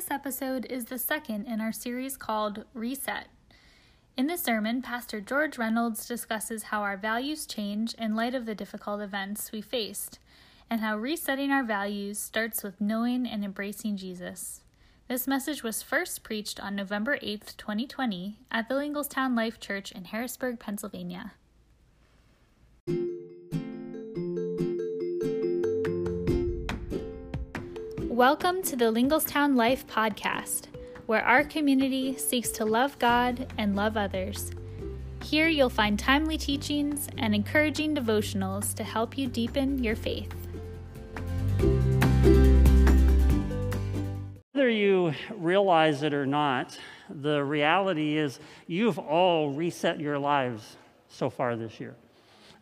This episode is the second in our series called Reset. In this sermon, Pastor George Reynolds discusses how our values change in light of the difficult events we faced, and how resetting our values starts with knowing and embracing Jesus. This message was first preached on November 8th, 2020, at the Linglestown Life Church in Harrisburg, Pennsylvania. Welcome to the Linglestown Life Podcast, where our community seeks to love God and love others. Here you'll find timely teachings and encouraging devotionals to help you deepen your faith. Whether you realize it or not, the reality is you've all reset your lives so far this year.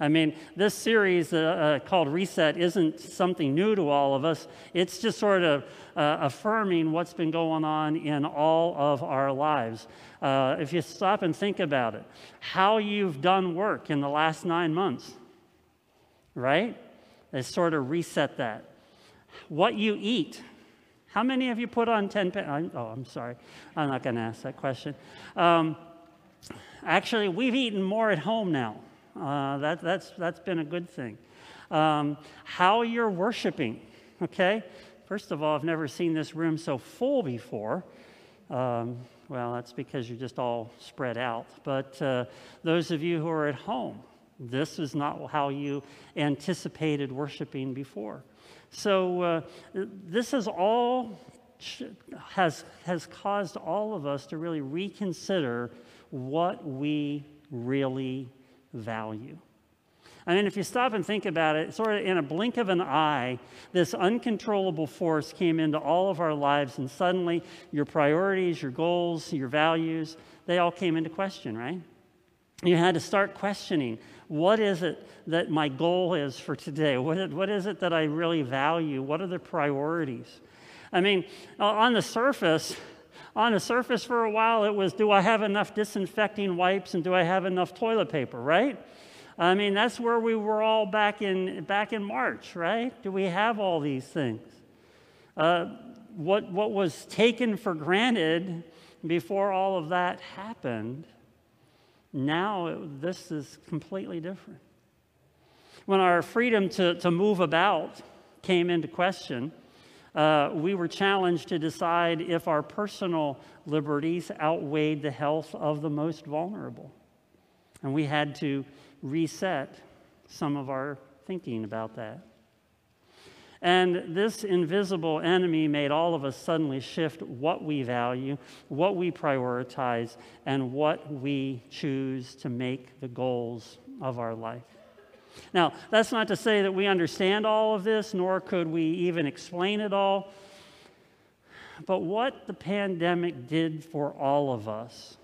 I mean, this series uh, uh, called Reset isn't something new to all of us. It's just sort of uh, affirming what's been going on in all of our lives. Uh, if you stop and think about it, how you've done work in the last nine months, right? They sort of reset that. What you eat. How many of you put on 10 pounds? Oh, I'm sorry. I'm not going to ask that question. Um, actually, we've eaten more at home now. Uh, that, that's, that's been a good thing. Um, how you're worshiping, okay? First of all, I've never seen this room so full before. Um, well, that's because you're just all spread out. But uh, those of you who are at home, this is not how you anticipated worshiping before. So uh, this is all has has caused all of us to really reconsider what we really value. I mean, if you stop and think about it, sort of in a blink of an eye, this uncontrollable force came into all of our lives, and suddenly your priorities, your goals, your values, they all came into question, right? You had to start questioning what is it that my goal is for today? What, what is it that I really value? What are the priorities? I mean, uh, on the surface, on the surface for a while, it was do I have enough disinfecting wipes and do I have enough toilet paper, right? I mean, that's where we were all back in, back in March, right? Do we have all these things? Uh, what, what was taken for granted before all of that happened, now it, this is completely different. When our freedom to, to move about came into question, uh, we were challenged to decide if our personal liberties outweighed the health of the most vulnerable. And we had to reset some of our thinking about that. And this invisible enemy made all of us suddenly shift what we value, what we prioritize, and what we choose to make the goals of our life. Now, that's not to say that we understand all of this, nor could we even explain it all. But what the pandemic did for all of us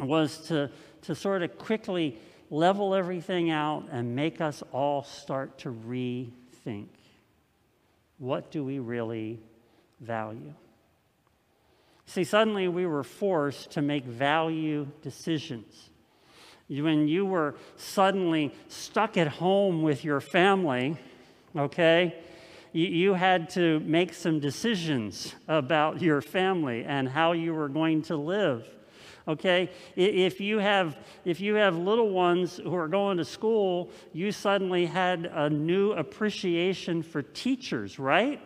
was to, to sort of quickly level everything out and make us all start to rethink what do we really value? See, suddenly we were forced to make value decisions when you were suddenly stuck at home with your family, okay, you, you had to make some decisions about your family and how you were going to live okay? If you have if you have little ones who are going to school you suddenly had a new appreciation for teachers right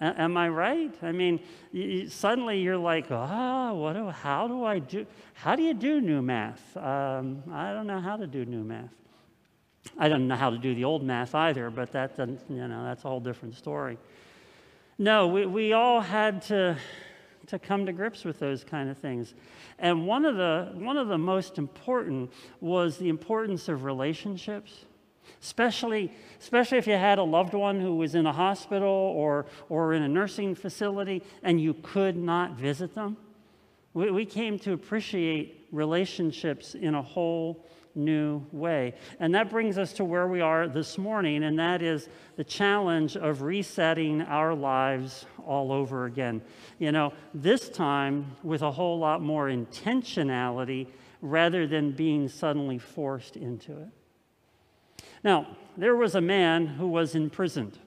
Am I right? I mean, suddenly you're like, ah, oh, what do, how do I do? How do you do new math? Um, I don't know how to do new math. I don't know how to do the old math either, but that doesn't, you know, that's a whole different story. No, we, we all had to, to come to grips with those kind of things. And one of, the, one of the most important was the importance of relationships especially, especially if you had a loved one who was in a hospital or, or in a nursing facility and you could not visit them. We, we came to appreciate relationships in a whole new way. And that brings us to where we are this morning, and that is the challenge of resetting our lives all over again. You know, this time with a whole lot more intentionality rather than being suddenly forced into it. Now, there was a man who was imprisoned.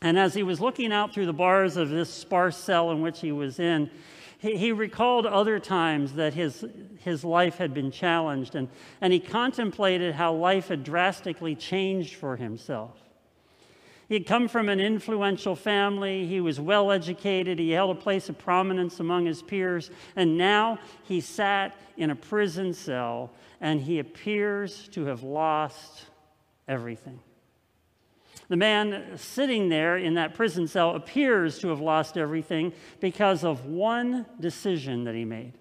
And as he was looking out through the bars of this sparse cell in which he was in, he, he recalled other times that his, his life had been challenged, and, and he contemplated how life had drastically changed for himself. He had come from an influential family. He was well educated. He held a place of prominence among his peers. And now he sat in a prison cell and he appears to have lost everything. The man sitting there in that prison cell appears to have lost everything because of one decision that he made.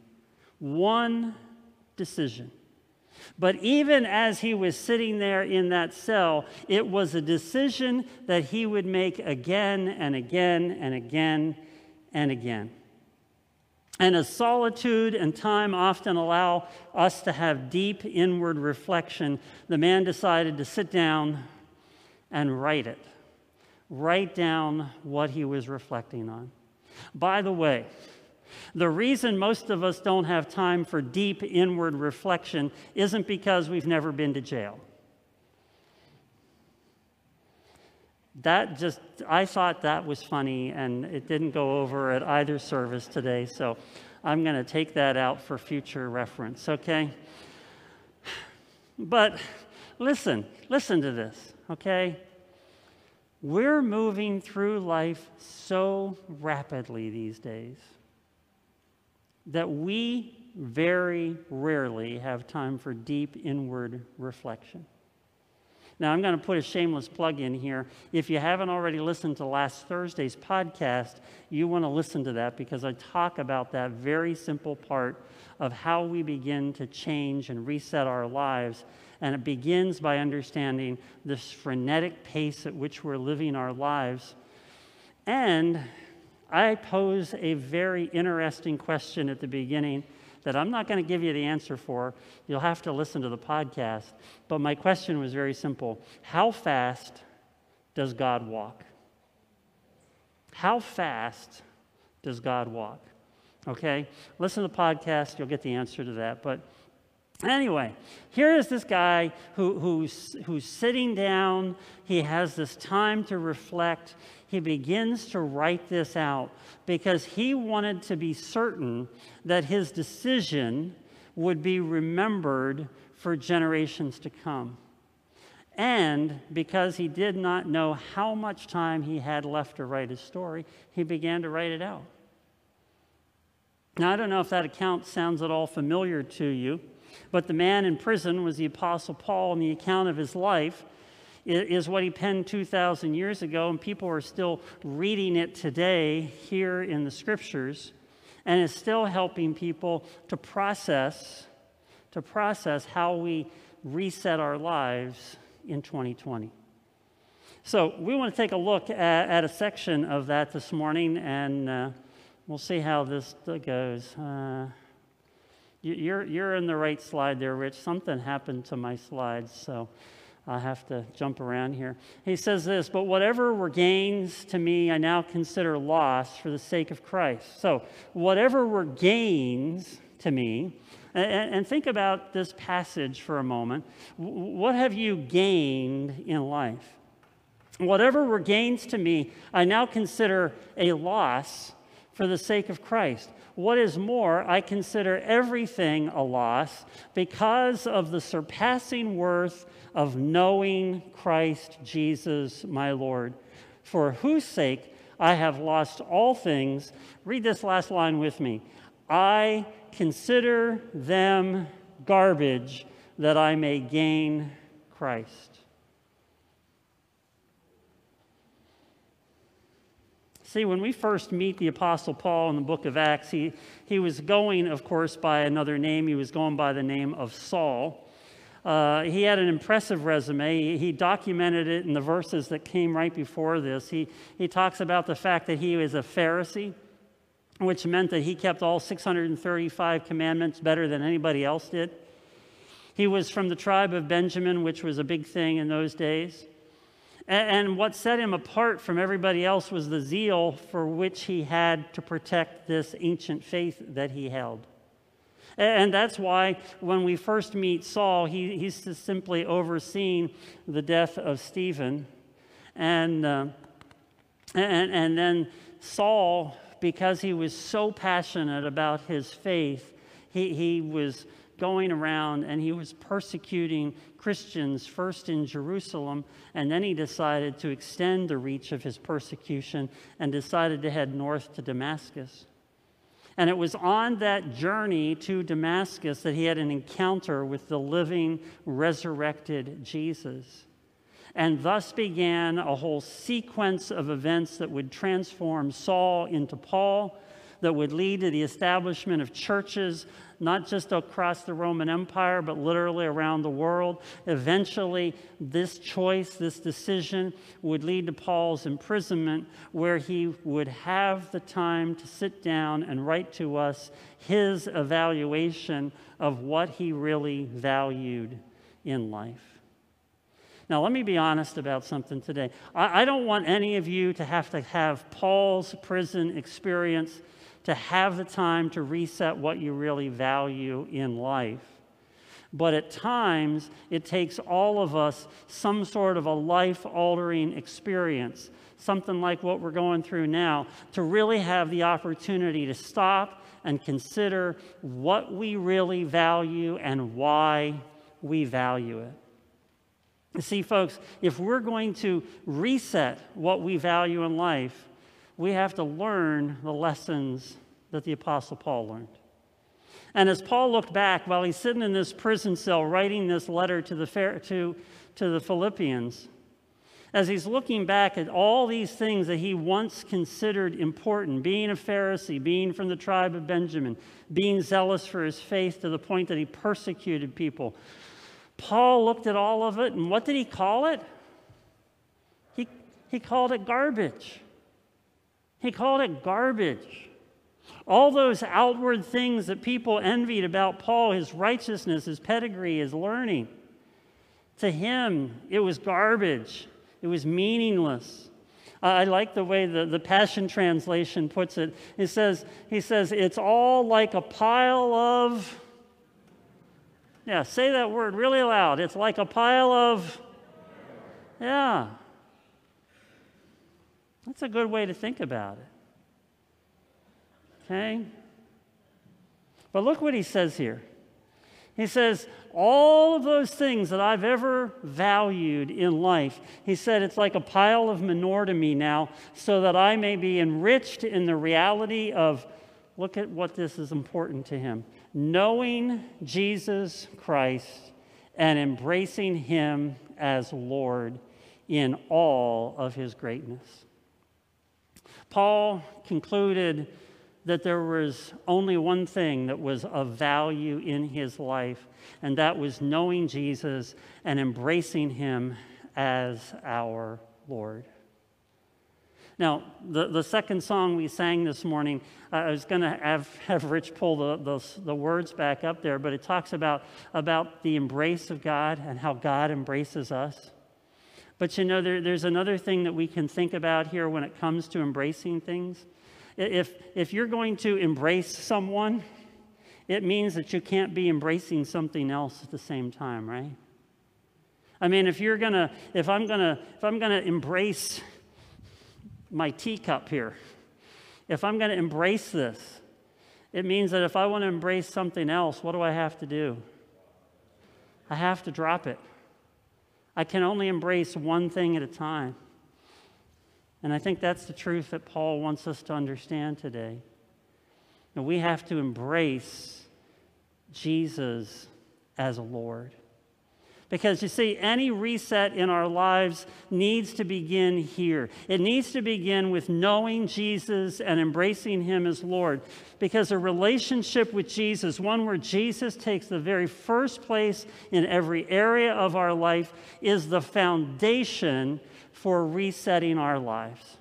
One decision. But even as he was sitting there in that cell, it was a decision that he would make again and again and again and again. And as solitude and time often allow us to have deep inward reflection, the man decided to sit down and write it. Write down what he was reflecting on. By the way, the reason most of us don't have time for deep inward reflection isn't because we've never been to jail. That just, I thought that was funny and it didn't go over at either service today, so I'm going to take that out for future reference, okay? But listen, listen to this, okay? We're moving through life so rapidly these days that we very rarely have time for deep inward reflection. Now, I'm going to put a shameless plug in here. If you haven't already listened to last Thursday's podcast, you want to listen to that because I talk about that very simple part of how we begin to change and reset our lives. And it begins by understanding this frenetic pace at which we're living our lives and I pose a very interesting question at the beginning that I'm not going to give you the answer for. You'll have to listen to the podcast. But my question was very simple How fast does God walk? How fast does God walk? Okay? Listen to the podcast, you'll get the answer to that. But Anyway, here is this guy who, who's, who's sitting down. He has this time to reflect. He begins to write this out because he wanted to be certain that his decision would be remembered for generations to come. And because he did not know how much time he had left to write his story, he began to write it out. Now, I don't know if that account sounds at all familiar to you. But the man in prison was the Apostle Paul, and the account of his life is what he penned 2,000 years ago, and people are still reading it today here in the scriptures, and is still helping people to process, to process how we reset our lives in 2020. So we want to take a look at, at a section of that this morning, and uh, we'll see how this goes. Uh, you're, you're in the right slide there, Rich. Something happened to my slides, so I have to jump around here. He says this, but whatever were gains to me, I now consider loss for the sake of Christ. So, whatever were gains to me, and, and think about this passage for a moment. What have you gained in life? Whatever were gains to me, I now consider a loss for the sake of Christ. What is more, I consider everything a loss because of the surpassing worth of knowing Christ Jesus, my Lord, for whose sake I have lost all things. Read this last line with me. I consider them garbage that I may gain Christ. See, when we first meet the Apostle Paul in the book of Acts, he, he was going, of course, by another name. He was going by the name of Saul. Uh, he had an impressive resume. He documented it in the verses that came right before this. He, he talks about the fact that he was a Pharisee, which meant that he kept all 635 commandments better than anybody else did. He was from the tribe of Benjamin, which was a big thing in those days. And what set him apart from everybody else was the zeal for which he had to protect this ancient faith that he held. And that's why when we first meet Saul, he, he's simply overseeing the death of Stephen. And uh, And, and then Saul, because he was so passionate about his faith, he, he was going around and he was persecuting Christians first in Jerusalem, and then he decided to extend the reach of his persecution and decided to head north to Damascus. And it was on that journey to Damascus that he had an encounter with the living, resurrected Jesus. And thus began a whole sequence of events that would transform Saul into Paul, that would lead to the establishment of churches not just across the Roman Empire, but literally around the world. Eventually, this choice, this decision, would lead to Paul's imprisonment, where he would have the time to sit down and write to us his evaluation of what he really valued in life. Now, let me be honest about something today. I, I, don't want any of you to have to have Paul's prison experience to have the time to reset what you really value in life. But at times, it takes all of us some sort of a life altering experience, something like what we're going through now, to really have the opportunity to stop and consider what we really value and why we value it. See, folks, if we're going to reset what we value in life, we have to learn the lessons that the Apostle Paul learned. And as Paul looked back while he's sitting in this prison cell writing this letter to the, to, to the Philippians, as he's looking back at all these things that he once considered important being a Pharisee, being from the tribe of Benjamin, being zealous for his faith to the point that he persecuted people. Paul looked at all of it, and what did he call it? He, he called it garbage. He called it garbage. All those outward things that people envied about Paul, his righteousness, his pedigree, his learning, to him, it was garbage. It was meaningless. I like the way the, the Passion Translation puts it. He says, he says, it's all like a pile of, yeah, say that word really loud. It's like a pile of, yeah. That's a good way to think about it. Okay? But look what he says here. He says, all of those things that I've ever valued in life, he said, it's like a pile of manure to me now, so that I may be enriched in the reality of, look at what this is important to him knowing Jesus Christ and embracing him as Lord in all of his greatness. Paul concluded that there was only one thing that was of value in his life, and that was knowing Jesus and embracing him as our Lord. Now, the, the second song we sang this morning, uh, I was going to have, have Rich pull the, the, the, words back up there, but it talks about, about the embrace of God and how God embraces us. But you know, there, there's another thing that we can think about here when it comes to embracing things. If, if you're going to embrace someone, it means that you can't be embracing something else at the same time, right? I mean, if you're gonna, if I'm gonna, if I'm gonna embrace my teacup here, if I'm gonna embrace this, it means that if I want to embrace something else, what do I have to do? I have to drop it. I can only embrace one thing at a time. And I think that's the truth that Paul wants us to understand today. And we have to embrace Jesus as a Lord. Because you see, any reset in our lives needs to begin here. It needs to begin with knowing Jesus and embracing Him as Lord. Because a relationship with Jesus, one where Jesus takes the very first place in every area of our life, is the foundation for resetting our lives.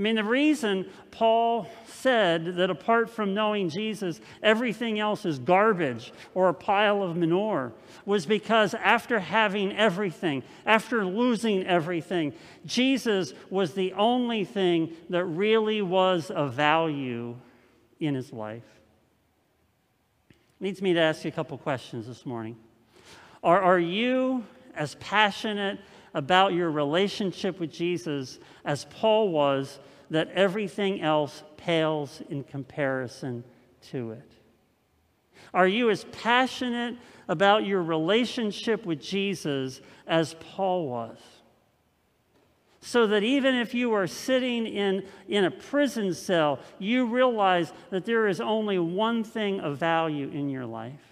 I mean, the reason Paul said that apart from knowing Jesus, everything else is garbage or a pile of manure was because after having everything, after losing everything, Jesus was the only thing that really was of value in his life. Leads me to ask you a couple questions this morning. Are, are you as passionate about your relationship with Jesus as Paul was that everything else pales in comparison to it? Are you as passionate about your relationship with Jesus as Paul was? So that even if you are sitting in, in a prison cell, you realize that there is only one thing of value in your life.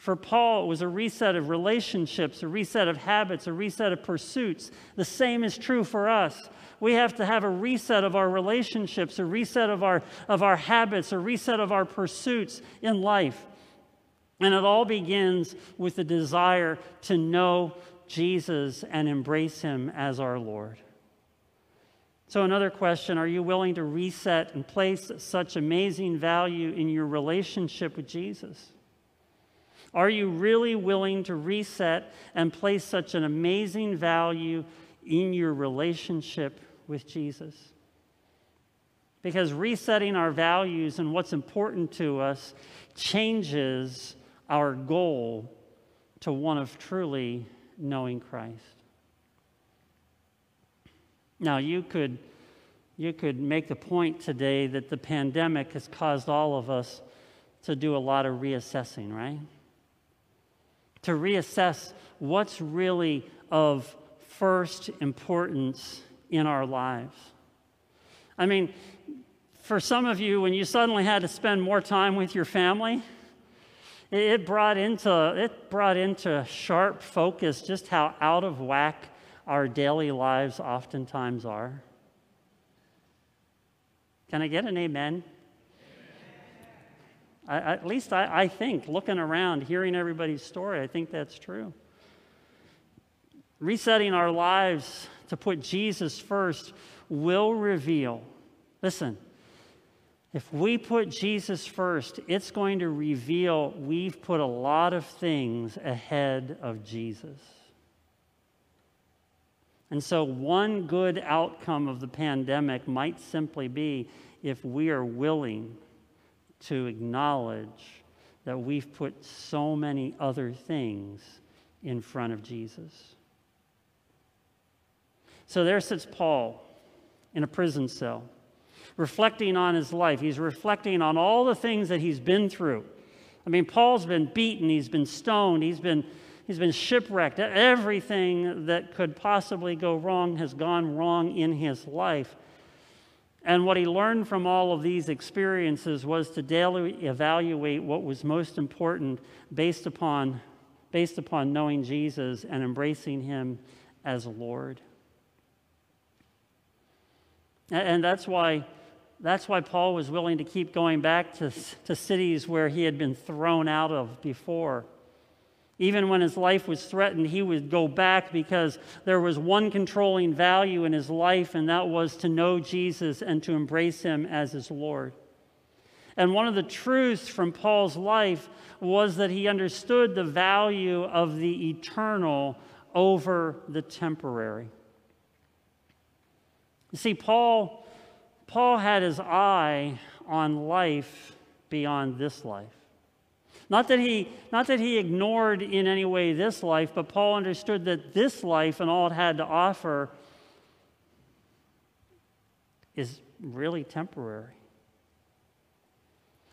For Paul, it was a reset of relationships, a reset of habits, a reset of pursuits. The same is true for us. We have to have a reset of our relationships, a reset of our, of our habits, a reset of our pursuits in life. And it all begins with the desire to know Jesus and embrace him as our Lord. So, another question Are you willing to reset and place such amazing value in your relationship with Jesus? Are you really willing to reset and place such an amazing value in your relationship with Jesus? Because resetting our values and what's important to us changes our goal to one of truly knowing Christ. Now, you could, you could make the point today that the pandemic has caused all of us to do a lot of reassessing, right? To reassess what's really of first importance in our lives. I mean, for some of you, when you suddenly had to spend more time with your family, it brought into, it brought into sharp focus just how out of whack our daily lives oftentimes are. Can I get an amen? I, at least I, I think, looking around, hearing everybody's story, I think that's true. Resetting our lives to put Jesus first will reveal, listen, if we put Jesus first, it's going to reveal we've put a lot of things ahead of Jesus. And so, one good outcome of the pandemic might simply be if we are willing to acknowledge that we've put so many other things in front of Jesus. So there sits Paul in a prison cell, reflecting on his life. He's reflecting on all the things that he's been through. I mean, Paul's been beaten, he's been stoned, he's been, he's been shipwrecked. Everything that could possibly go wrong has gone wrong in his life. And what he learned from all of these experiences was to daily evaluate what was most important based upon, based upon knowing Jesus and embracing him as Lord. And that's why, that's why Paul was willing to keep going back to, to cities where he had been thrown out of before. Even when his life was threatened, he would go back because there was one controlling value in his life, and that was to know Jesus and to embrace him as his Lord. And one of the truths from Paul's life was that he understood the value of the eternal over the temporary. You see, Paul, Paul had his eye on life beyond this life. Not that, he, not that he ignored in any way this life, but Paul understood that this life and all it had to offer is really temporary.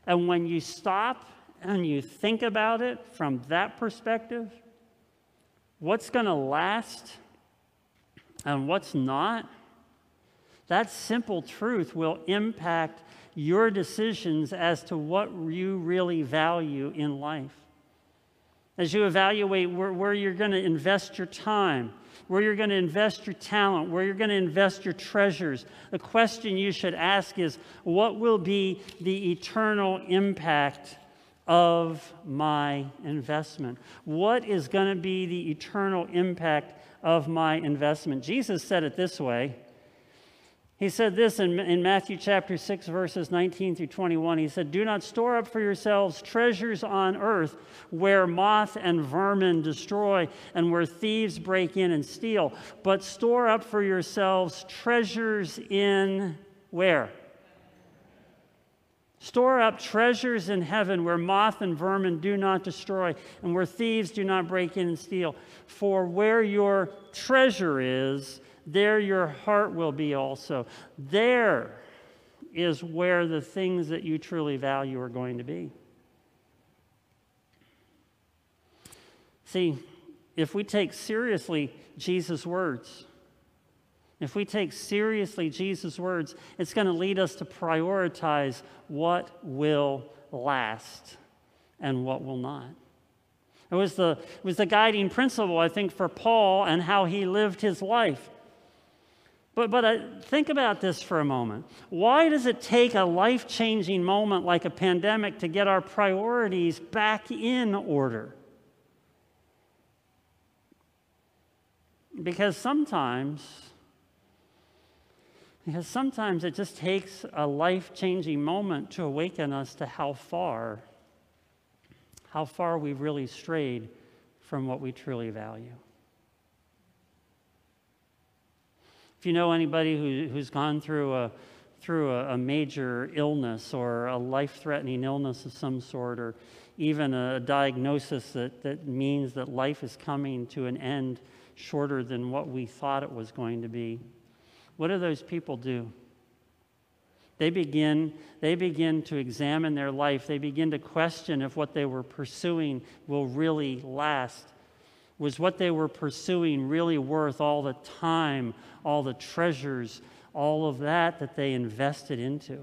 And when you stop and you think about it from that perspective, what's going to last and what's not, that simple truth will impact your decisions as to what you really value in life. As you evaluate where, where you're going to invest your time, where you're going to invest your talent, where you're going to invest your treasures, the question you should ask is what will be the eternal impact of my investment? What is going to be the eternal impact of my investment? Jesus said it this way he said this in, in Matthew chapter 6, verses 19 through 21. He said, Do not store up for yourselves treasures on earth where moth and vermin destroy and where thieves break in and steal, but store up for yourselves treasures in where? Store up treasures in heaven where moth and vermin do not destroy and where thieves do not break in and steal. For where your treasure is, there your heart will be also. There is where the things that you truly value are going to be. See, if we take seriously Jesus' words, if we take seriously Jesus' words, it's going to lead us to prioritize what will last and what will not. It was the, it was the guiding principle, I think, for Paul and how he lived his life. But, but uh, think about this for a moment. Why does it take a life changing moment like a pandemic to get our priorities back in order? Because sometimes because sometimes it just takes a life changing moment to awaken us to how far, how far we've really strayed from what we truly value. If you know anybody who, who's gone through a through a, a major illness or a life threatening illness of some sort, or even a diagnosis that, that means that life is coming to an end shorter than what we thought it was going to be what do those people do? They begin, they begin to examine their life. They begin to question if what they were pursuing will really last. Was what they were pursuing really worth all the time, all the treasures, all of that that they invested into it?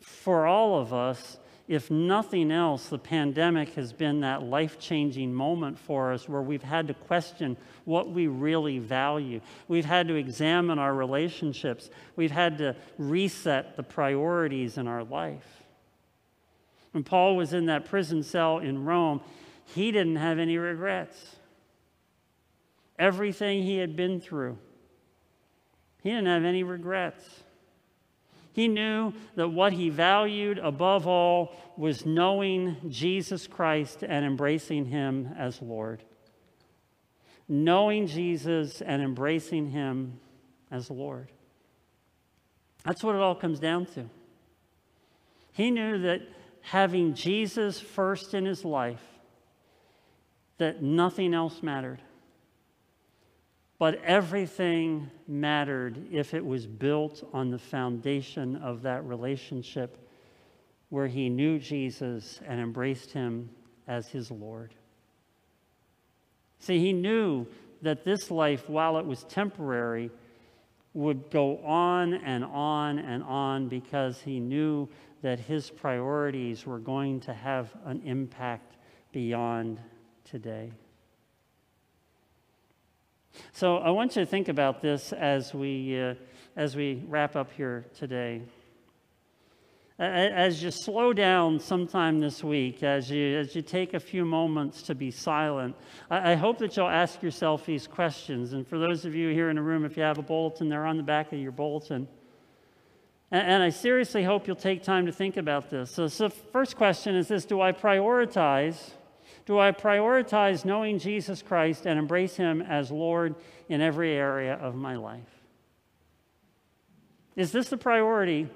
For all of us, if nothing else, the pandemic has been that life changing moment for us where we've had to question what we really value. We've had to examine our relationships. We've had to reset the priorities in our life. When Paul was in that prison cell in Rome, he didn't have any regrets. Everything he had been through, he didn't have any regrets. He knew that what he valued above all was knowing Jesus Christ and embracing him as Lord. Knowing Jesus and embracing him as Lord. That's what it all comes down to. He knew that having Jesus first in his life, that nothing else mattered. But everything mattered if it was built on the foundation of that relationship where he knew Jesus and embraced him as his Lord. See, he knew that this life, while it was temporary, would go on and on and on because he knew that his priorities were going to have an impact beyond today. So I want you to think about this as we, uh, as we wrap up here today. As you slow down sometime this week, as you, as you take a few moments to be silent, I, I hope that you'll ask yourself these questions. And for those of you here in the room, if you have a bulletin, they're on the back of your bulletin. And, and I seriously hope you'll take time to think about this. So, so first question is this Do I prioritize do I prioritize knowing Jesus Christ and embrace Him as Lord in every area of my life? Is this the priority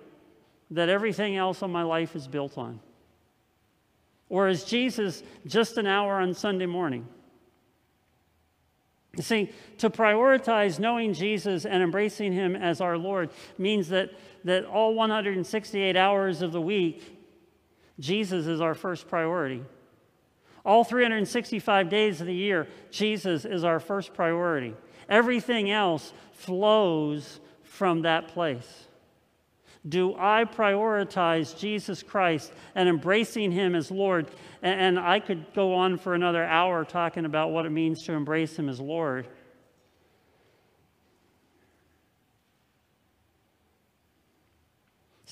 that everything else in my life is built on? Or is Jesus just an hour on Sunday morning? You see, to prioritize knowing Jesus and embracing Him as our Lord means that, that all 168 hours of the week, Jesus is our first priority. All 365 days of the year, Jesus is our first priority. Everything else flows from that place. Do I prioritize Jesus Christ and embracing Him as Lord? And I could go on for another hour talking about what it means to embrace Him as Lord.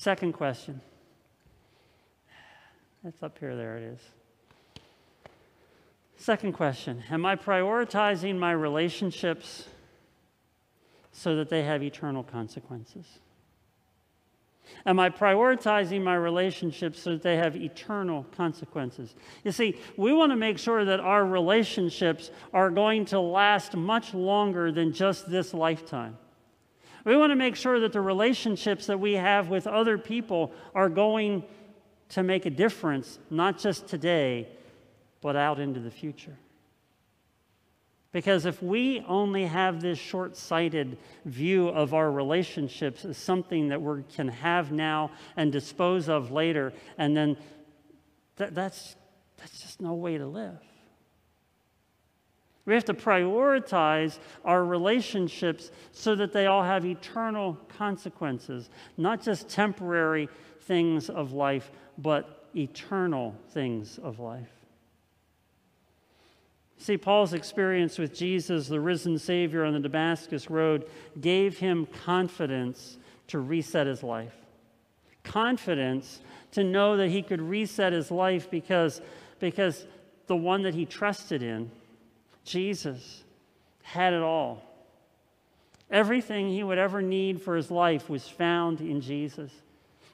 Second question. That's up here, there it is. Second question Am I prioritizing my relationships so that they have eternal consequences? Am I prioritizing my relationships so that they have eternal consequences? You see, we want to make sure that our relationships are going to last much longer than just this lifetime. We want to make sure that the relationships that we have with other people are going to make a difference, not just today, but out into the future. Because if we only have this short sighted view of our relationships as something that we can have now and dispose of later, and then th- that's, that's just no way to live. We have to prioritize our relationships so that they all have eternal consequences, not just temporary things of life, but eternal things of life. See, Paul's experience with Jesus, the risen Savior on the Damascus Road, gave him confidence to reset his life. Confidence to know that he could reset his life because, because the one that he trusted in, Jesus, had it all. Everything he would ever need for his life was found in Jesus.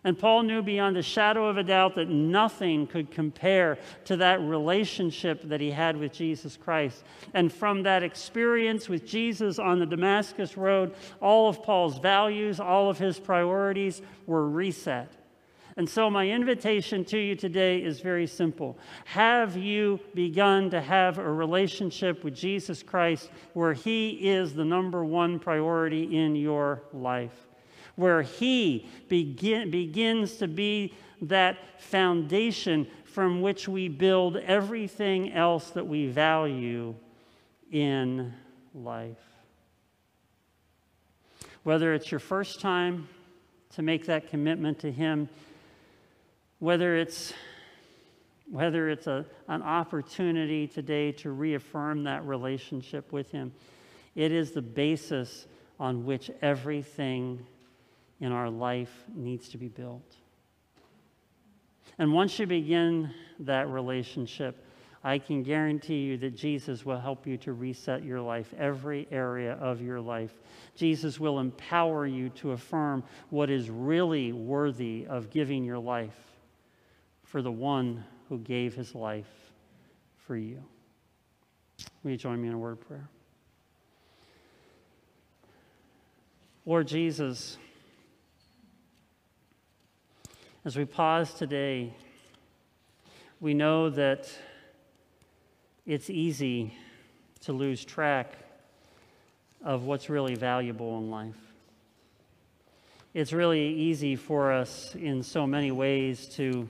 And Paul knew beyond a shadow of a doubt that nothing could compare to that relationship that he had with Jesus Christ. And from that experience with Jesus on the Damascus Road, all of Paul's values, all of his priorities were reset. And so, my invitation to you today is very simple. Have you begun to have a relationship with Jesus Christ where He is the number one priority in your life? Where He begin, begins to be that foundation from which we build everything else that we value in life. Whether it's your first time to make that commitment to Him, whether it's whether it's a, an opportunity today to reaffirm that relationship with Him, it is the basis on which everything in our life needs to be built. And once you begin that relationship, I can guarantee you that Jesus will help you to reset your life, every area of your life. Jesus will empower you to affirm what is really worthy of giving your life for the one who gave his life for you. Will you join me in a word of prayer? Lord Jesus, as we pause today, we know that it's easy to lose track of what's really valuable in life. It's really easy for us in so many ways to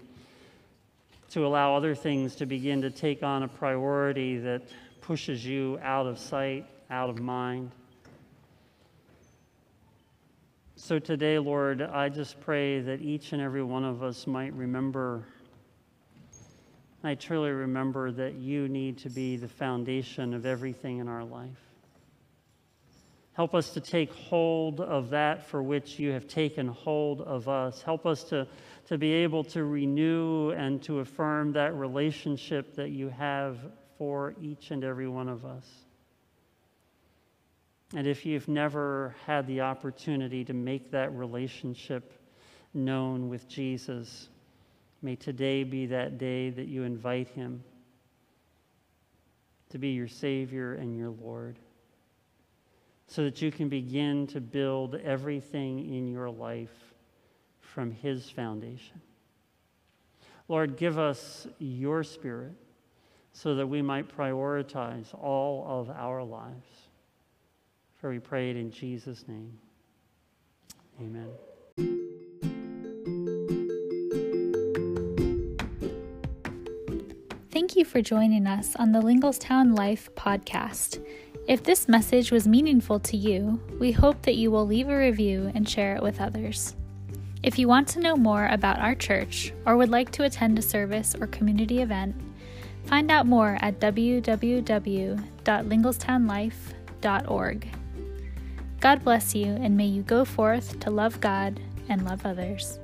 to allow other things to begin to take on a priority that pushes you out of sight, out of mind. So today, Lord, I just pray that each and every one of us might remember, I truly remember that you need to be the foundation of everything in our life. Help us to take hold of that for which you have taken hold of us. Help us to, to be able to renew and to affirm that relationship that you have for each and every one of us. And if you've never had the opportunity to make that relationship known with Jesus, may today be that day that you invite him to be your Savior and your Lord so that you can begin to build everything in your life from His foundation. Lord, give us your Spirit so that we might prioritize all of our lives. For we pray it in Jesus' name. Amen. Thank you for joining us on the Linglestown Life podcast. If this message was meaningful to you, we hope that you will leave a review and share it with others. If you want to know more about our church or would like to attend a service or community event, find out more at www.linglestownlife.org. God bless you, and may you go forth to love God and love others.